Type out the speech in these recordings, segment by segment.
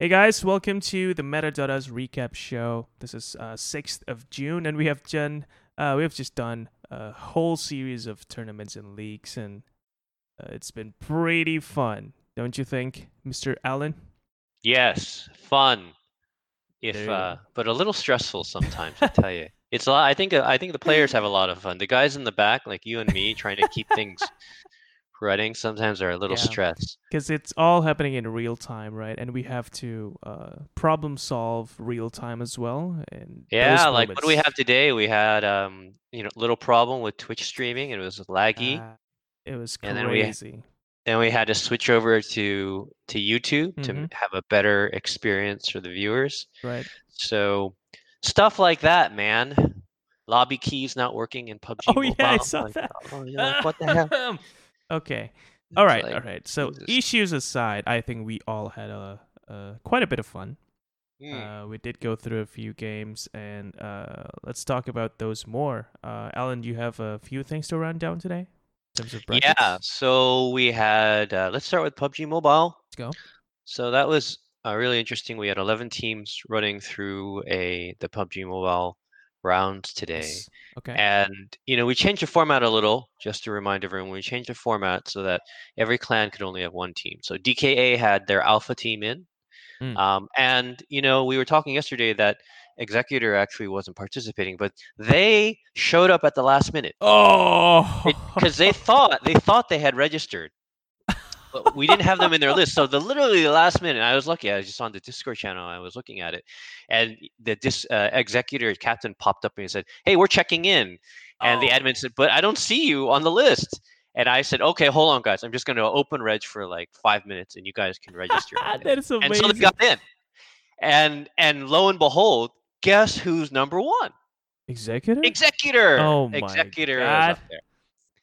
Hey guys, welcome to the Metadatas recap show. This is uh, 6th of June, and we have done uh, we have just done a whole series of tournaments and leagues, and uh, it's been pretty fun, don't you think, Mr. Allen? Yes, fun. If uh, but a little stressful sometimes. I tell you, it's a lot. I think I think the players have a lot of fun. The guys in the back, like you and me, trying to keep things running, sometimes are a little Yeah. stressed. Because it's all happening in real time, right? And we have to uh, problem solve real time as well. And Yeah, like what do we have today? We had um, you know, little problem with Twitch streaming. It was laggy, Uh, it was And then we- crazy. and we had to switch over to to YouTube to Mhm. have a better experience for the viewers. Right. So stuff like that, man. Lobby keys not working in PUBG. Oh, yeah, I saw like, that. oh, like, what the hell? okay. All right. Like, all right. So Jesus. issues aside, I think we all had a, uh quite a bit of fun. Hmm. Uh, we did go through a few games, and uh, let's talk about those more. Uh, Alan, do you have a few things to run down today in terms of? Yeah, so we had uh, let's start with PUBG Mobile. Let's go. So that was uh, really interesting. We had 11 teams running through a the PUBG Mobile rounds today. Yes. Okay. And you know, we changed the format a little, just to remind everyone, we changed the format so that every clan could only have one team. So DKA had their alpha team in. Mm. Um, and you know, we were talking yesterday that Executor actually wasn't participating, but they showed up at the last minute oh, because they thought they thought they had registered, but we didn't have them in their list. So the literally the last minute, I was lucky. I was just on the Discord channel. I was looking at it, and the dis, uh, executor captain popped up and he said, "Hey, we're checking in," and the Oh. admin said, "But I don't see you on the list." And I said, "Okay, hold on, guys. I'm just going to open reg for like five minutes, and you guys can register." in." that is and amazing. so they got in, and and lo and behold, guess who's number one? Executive? Executor. Oh my Executor is God. up there.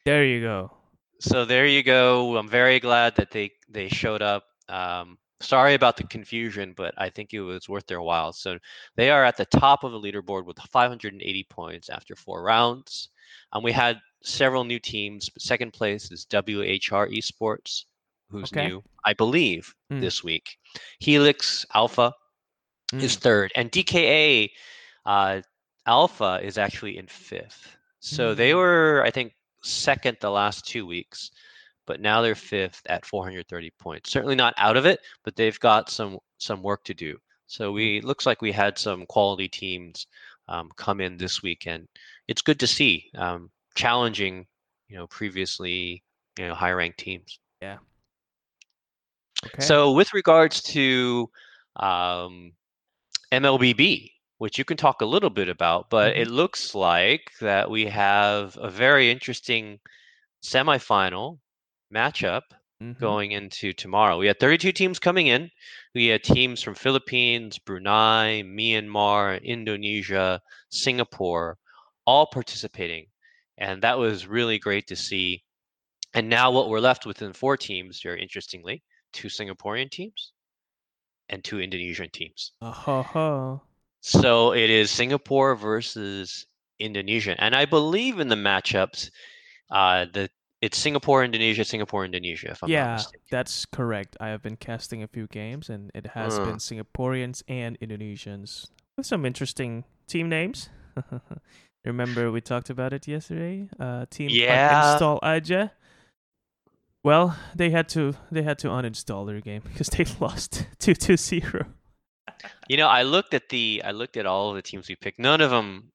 there you go. So there you go. I'm very glad that they they showed up. Um, sorry about the confusion, but I think it was worth their while. So they are at the top of the leaderboard with 580 points after four rounds. And we had several new teams. Second place is WHR Esports, who's Okay. new, I believe, Mm. this week. Helix Alpha is Mm. third, and DKA uh, Alpha is actually in fifth. So they Mm. were, I think, second the last two weeks, but now they're fifth at 430 points. Certainly not out of it, but they've got some some work to do. So we looks like we had some quality teams um, come in this weekend. It's good to see um, challenging, you know, previously you know high ranked teams. Yeah. Okay. So with regards to um, MLBB, which you can talk a little bit about, but Mhm. it looks like that we have a very interesting semifinal matchup Mhm. going into tomorrow. We had 32 teams coming in. We had teams from Philippines, Brunei, Myanmar, Indonesia, Singapore, all participating. And that was really great to see. And now what we're left with in four teams, very interestingly, two Singaporean teams and two Indonesian teams. Uh-huh. So it is Singapore versus Indonesia. And I believe in the matchups, uh, the it's Singapore, Indonesia, Singapore, Indonesia, if I'm yeah, that's correct. I have been casting a few games, and it has Uh. been Singaporeans and Indonesians with some interesting team names. Remember we talked about it yesterday? Uh, team Yeah. uninstall aja. Well, they had to they had to uninstall their game because they lost two to zero. You know, I looked at the I looked at all of the teams we picked. None of them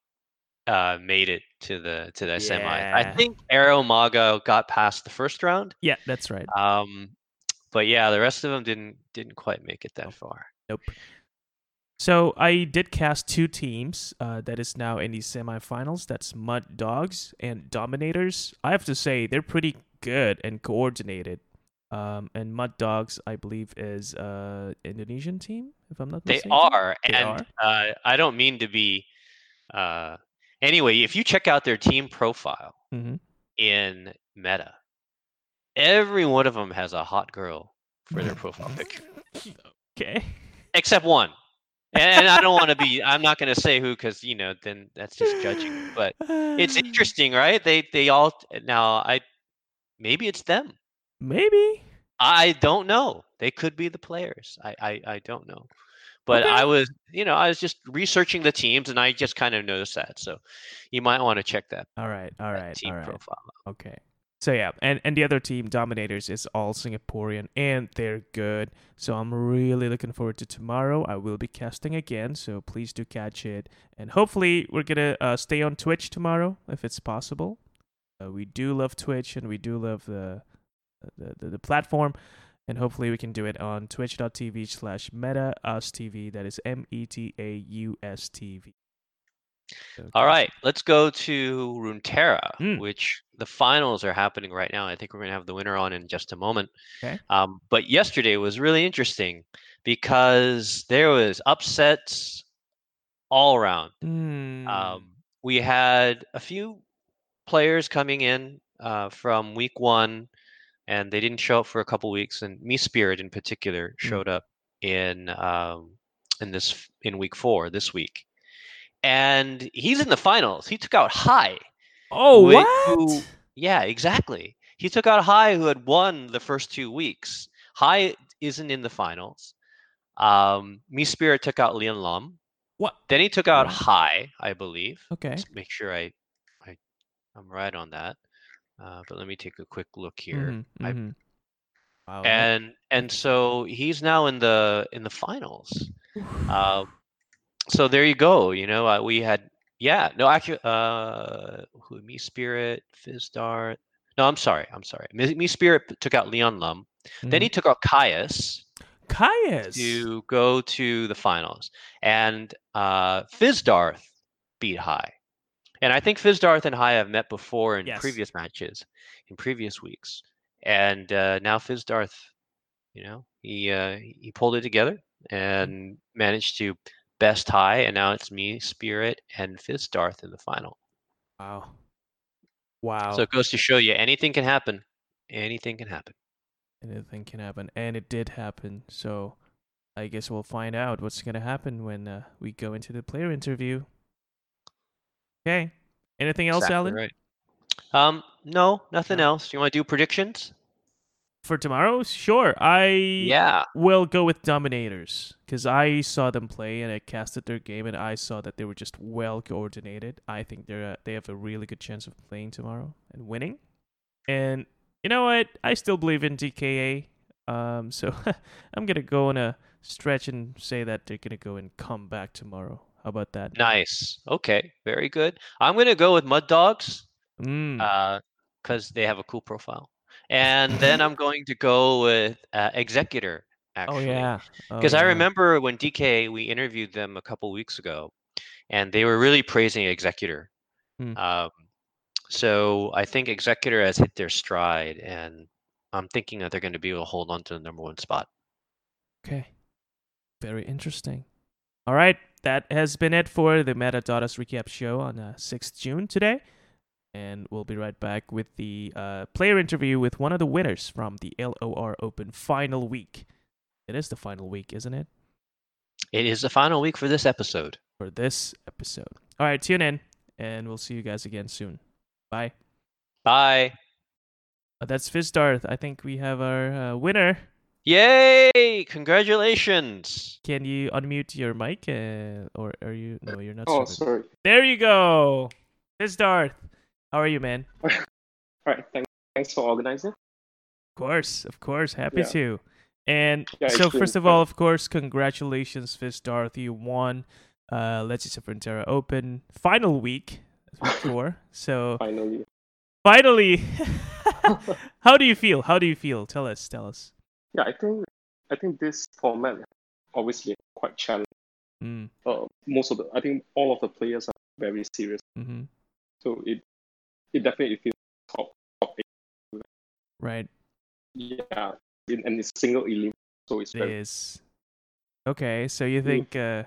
uh, made it to the to the semi. I think Aero Mago got past the first round. Yeah, that's right. Um, but yeah, the rest of them didn't didn't quite make it that far. Nope. So I did cast two teams uh, that is now in the semifinals. That's Mud Dogs and Dominators. I have to say they're pretty good and coordinated. Um, and Mud Dogs, I believe, is uh Indonesian team, if I'm not They mistaken. are, They and Uh, I don't mean to be. Uh, anyway, if you check out their team profile Mhm. in Meta, every one of them has a hot girl for their profile picture, Okay. except one. And, and I don't want to be. I'm not going to say who, because you know, then that's just judging. But it's interesting, right? They they all now. I maybe it's them. Maybe. I don't know. They could be the players. I I, I don't know. But Okay. I was, you know, I was just researching the teams, and I just kind of noticed that. So you might want to check that, All right, all right, team all right. profile. Okay. So yeah, and and the other team, Dominators, is all Singaporean, and they're good. So I'm really looking forward to tomorrow. I will be casting again, so please do catch it. And hopefully, we're gonna uh, stay on Twitch tomorrow if it's possible. Uh, we do love Twitch, and we do love the the, the, the platform. And hopefully, we can do it on twitch.tv slash meta us TV. That is M E T A U S TV. So All right, let's go to Runeterra, Mm. which the finals are happening right now. I think we're going to have the winner on in just a moment. Okay. Um, but yesterday was really interesting because there was upsets all around. Mm. Um, we had a few players coming in uh, from week one, and they didn't show up for a couple weeks. And Me Spirit, in particular, showed up in um, in this in week four this week, and he's in the finals. He took out High. oh, what? who- Yeah, exactly. He took out High, who had won the first two weeks. High isn't in the finals. Um, Me Spirit took out Leon Lum. What? Then he took out High, I believe. Okay. Let's make sure I, I, I'm right on that. Uh, but let me take a quick look here. Mhm, I- mhm. Wow. And and so he's now in the in the finals. Uh, so there you go. You know, uh, we had yeah. No, actually, uh, who me Spirit, Fizdarth. No, I'm sorry. I'm sorry. Me, me Spirit took out Leon Lum. Then he Mhm. took out Caius Caius. to go to the finals, and uh, Fizdarth beat High. And I think Fizdarth and High have met before in Yes. previous matches, in previous weeks. And uh, now Fizdarth, you know, he uh, he pulled it together and managed to best High, and now it's me, Spirit, and Fizdarth in the final. Wow. Wow. So it goes to show you anything can happen. Anything can happen. Anything can happen, and it did happen. So, I guess we'll find out what's gonna happen when uh, we go into the player interview. Okay. Anything else, Exactly Alan? Right. Um, no, nothing No. else. You want to do predictions? For tomorrow, sure. I Yeah. will go with Dominators because I saw them play and I casted their game and I saw that they were just well coordinated. I think they're uh, they have a really good chance of playing tomorrow and winning. And you know what? I still believe in DKA. Um, so I'm gonna go on a stretch and say that they're gonna go and come back tomorrow. How about that? Nice. Okay. Very good. I'm gonna go with Mud Dogs. Mm. uh, because they have a cool profile. And then I'm going to go with uh, Executor, oh actually. yeah. Oh, Because I remember when DK, we interviewed them a couple weeks ago, and they were really praising Executor. Hmm. Um, so I think Executor has hit their stride, and I'm thinking that they're going to be able to hold on to the number one spot. Okay. Very interesting. All right, that has been it for the Metadatas recap show on uh, 6th June today. And we'll be right back with the uh, player interview with one of the winners from the LOR Open final week. It is the final week, isn't it? It is the final week for this episode. For this episode. All right, tune in, and we'll see you guys again soon. Bye. Bye. Uh, that's Fizdarth. I think we have our uh, winner. Yay! Congratulations. Can you unmute your mic? Uh, or are you? No, you're not. Oh, started. sorry. There you go. Fizdarth. How are you, man? All right. Thanks. Thanks for organizing. Of course, of course, happy Yeah. to. And Yeah, so, first of all, of course, congratulations, Fizdarth. You won uh, Legends of Runeterra Open final week four. So Finally. finally, how do you feel? How do you feel? Tell us, tell us. Yeah, I think I think this format obviously quite challenging. Mm, Uh, most of the I think all of the players are very serious, hmm so it it definitely feels top top eight. Right, Yeah, in, and it's single elim, so it's it very is. Okay, so you think uh,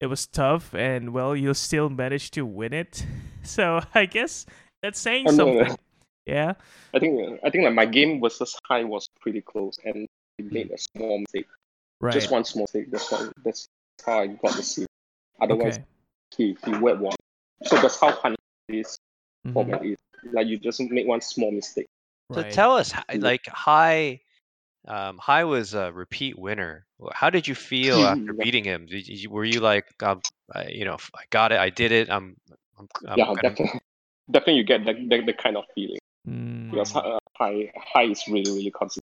it was tough, and well, you still managed to win it. So I guess that's saying Oh, something. Yeah. I think I think like my game versus high was pretty close, and he made a small mistake, Right. just one small mistake. That's why that's how I got the seed. Otherwise, Okay. he he wet one. So that's how punish this Mhm. format is. Like you just make one small mistake. So Right. tell us, like, high, um, Hai was a repeat winner. How did you feel after Yeah. beating him? Did you, were you like, um, I, you know, I got it, I did it, I'm, I'm, I'm yeah, gonna-" definitely, definitely you get that, that, that kind of feeling Mm. because uh, high high is really really consistent,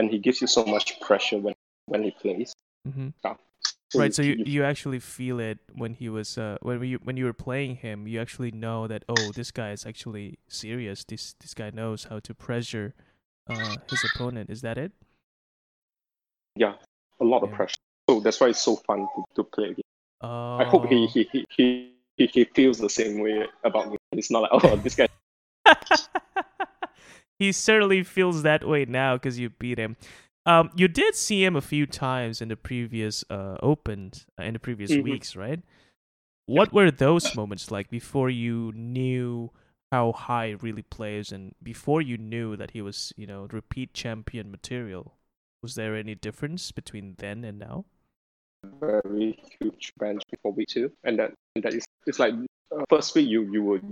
and he gives you so much pressure when when he plays. Mhm. So right so you, you actually feel it when he was uh when you when you were playing him you actually know that oh this guy is actually serious this this guy knows how to pressure uh his opponent is that it yeah a lot of pressure. So that's why it's so fun to, to play. again. oh I hope he he, he he he he feels the same way about me. It's not like oh this guy he certainly feels that way now because you beat him. Um, you did see him a few times in the previous uh opens uh, in the previous Mhm. weeks, right? What were those moments like before you knew how high really plays and before you knew that he was, you know, repeat champion material? Was there any difference between then and now? very huge bench before week two, and that and that is it's like uh, first week you you would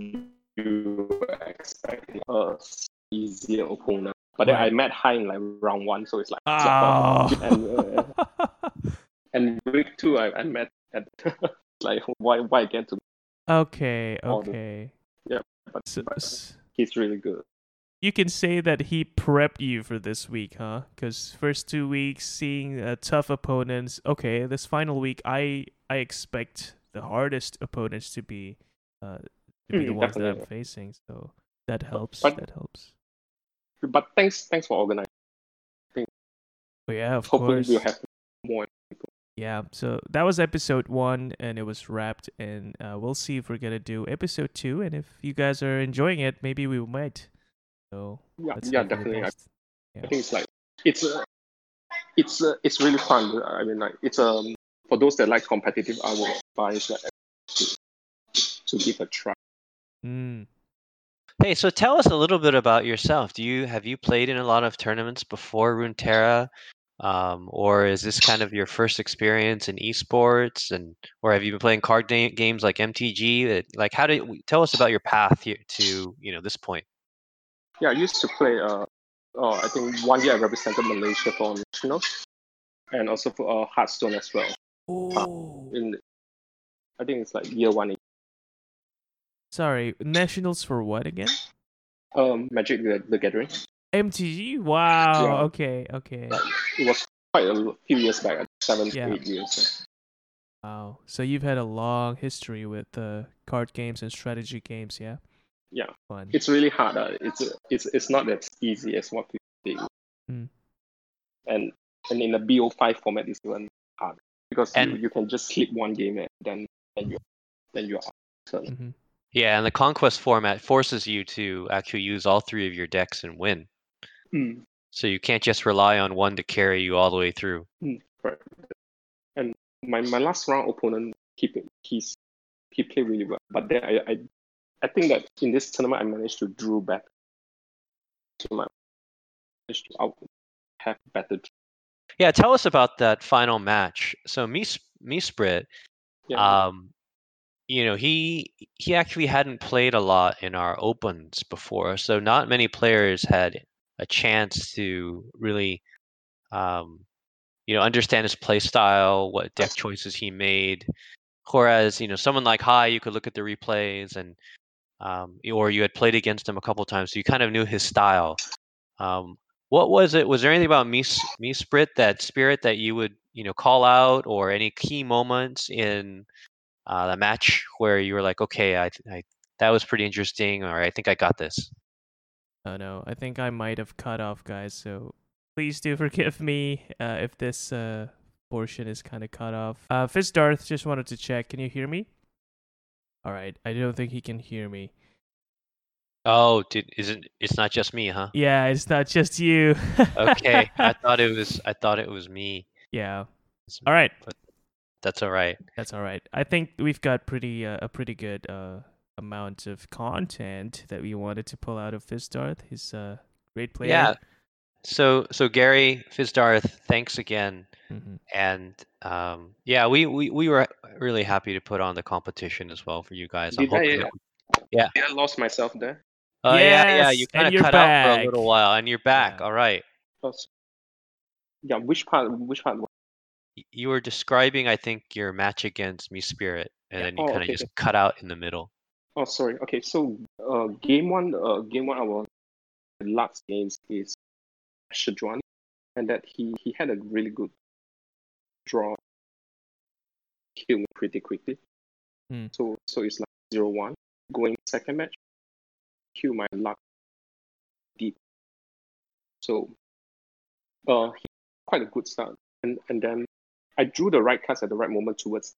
you expect a easier opponent, but then I met high in like round one, so it's like Oh. and uh, and week two I, I met at like why why get to okay, all the- okay. but, So, but he's really good. you can say that he prepped you for this week, huh? Because first two weeks seeing uh, tough opponents. Okay, this final week, I I expect the hardest opponents to be uh to be the Mm, ones that I'm facing. So that helps. but- that helps. But thanks thanks for organizing. Oh yeah, of Hopefully course. we'll have more. Yeah, so that was episode one, and it was wrapped, and uh, we'll see if we're gonna do episode two, and if you guys are enjoying it, maybe we might. So Yeah, yeah, hope for the definitely. I, best. I think it's like it's uh, it's uh, it's really fun. I mean, like it's um for those that like competitive, I would advise like to, to give a try. Mm. Hey, so tell us a little bit about yourself. Do you have you played in a lot of tournaments before Runeterra, um, or is this kind of your first experience in esports, and or have you been playing card ga- games like MTG? Like, how did tell us about your path here to you know this point? Yeah, I used to play. Uh, uh, I think one year I represented Malaysia for nationals, and also for uh, Hearthstone as well. Oh, In I think it's like year one. Sorry, nationals for what again? Um, Magic the, the Gathering. MTG. Wow. Yeah. Okay. Okay. Like, it was quite a few years back, seven Yeah. eight years. Wow. So you've had a long history with uh, card games and strategy games, yeah? Yeah. Fun. It's really hard. Uh, it's it's it's not as easy as what people think. Mm. And and in the BO5 format, it's even hard because you, And- you can just sleep one game and then and you then you're out. So, hmm Yeah, and the conquest format forces you to actually use all three of your decks and win. mm, So you can't just rely on one to carry you all the way through. mm, correct. And my, my last round opponent, he he's he played really well, but then I, I I think that in this tournament I managed to draw back to my managed to out have better. Yeah, tell us about that final match. So Mis Misprit, Yeah, um, you know, he he actually hadn't played a lot in our opens before, so not many players had a chance to really, um, you know, understand his play style, what deck choices he made. Whereas, you know, someone like Hai, you could look at the replays and, um, or you had played against him a couple times, so you kind of knew his style. Um, what was it? Was there anything about Mis Misprit, that spirit that you would, you know, call out, or any key moments in uh, the match where you were like, okay, I, I that was pretty interesting, or I think I got this. Oh no, I think I might have cut off, guys. So please do forgive me uh, if this uh, portion is kind of cut off. Uh, Fizdarth just wanted to check. Can you hear me? All right. I don't think he can hear me. Oh, did isn't it's not just me, huh? Yeah, it's not just you. Okay, I thought it was I thought it was me. yeah. All right. That's all right. That's all right. I think we've got pretty uh, a pretty good uh, amount of content that we wanted to pull out of Fizdarth. He's a great player. Yeah. So so Gary Fizdarth, thanks again. hmm And um, yeah, we, we, we were really happy to put on the competition as well for you guys. I'm Did I, hoping uh, that- yeah. I lost myself there. Oh yeah, yeah. You kind of you're cut out for a little while, and you're back. Yeah. All right. Yeah, which part? Which part? You were describing, I think, your match against Me Spirit, and then you Oh, kind of okay, just okay. cut out in the middle. Oh, sorry. Okay, so uh, game one, uh, game one, our last games is Shadwani, and that he he had a really good draw, killed me pretty quickly. Hmm. So so it's like zero one. Going second match, kill my luck deep. So uh, he, quite a good start, and and then I drew the right cards at the right moment towards.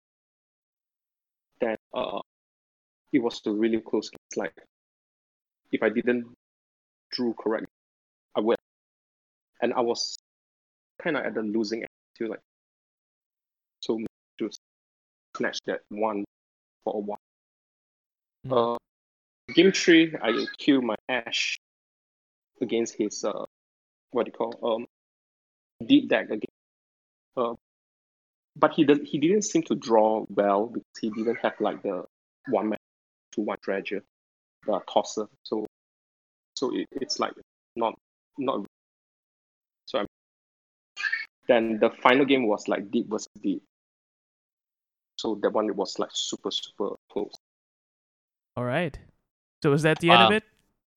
Then uh, it was a really close. It's like if I didn't drew correct, I would. And I was kind of at the losing end. Too, like so to snatch that one for a while. Mm. Uh, game three, I kill my Ash against his uh, what do you call um, deep deck again. Uh, but he did, he didn't seem to draw well because he didn't have like the one man to one dredger, the tosser. So so it, it's like not not. So I'm, then the final game was like deep versus deep. So that one it was like super super close. All right. So is that the end of um, it?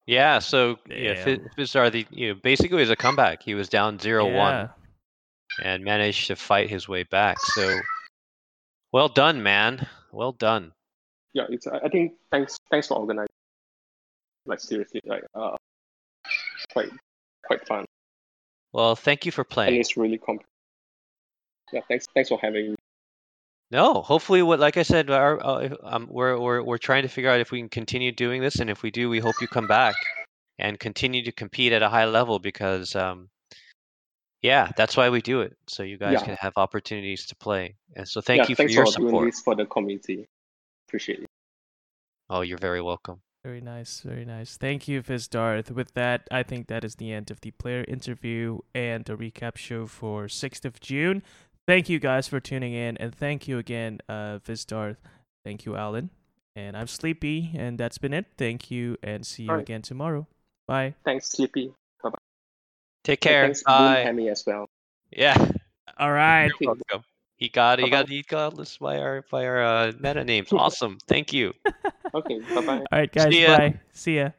Yeah, so yeah, Fi- Fizzar, the you know, basically it was a comeback. He was down 0-1 Yeah. And managed to fight his way back. So well done, man. Well done. Yeah, it's I think thanks thanks for organizing. Like seriously, like uh, quite quite fun Well, thank you for and playing. it's really complex. Yeah, thanks thanks for having me. No, hopefully, what like I said, our, uh, um, we're we're we're trying to figure out if we can continue doing this, and if we do, we hope you come back and continue to compete at a high level because, um, yeah, that's why we do it, so you guys Yeah. can have opportunities to play. And so, thank yeah, you for thanks your for doing support. this for the community. Appreciate it. Oh, you're very welcome. Very nice, very nice. Thank you, Fizdarth. With that, I think that is the end of the player interview and the recap show for 6th of June. Thank you guys for tuning in, and thank you again, uh, Fizdarth. Thank you, Alan. And I'm Sleepy, and that's been it. Thank you, and see you Alright. again tomorrow. Bye. Thanks, Sleepy. Take And care. thanks, Boom Bye. Hammy as well. Yeah, All right. You're welcome. He got it. he got Bye-bye. he got us by our by our uh, meta names. Awesome. Thank you. Okay, bye bye. All right, guys. See. Bye. See ya.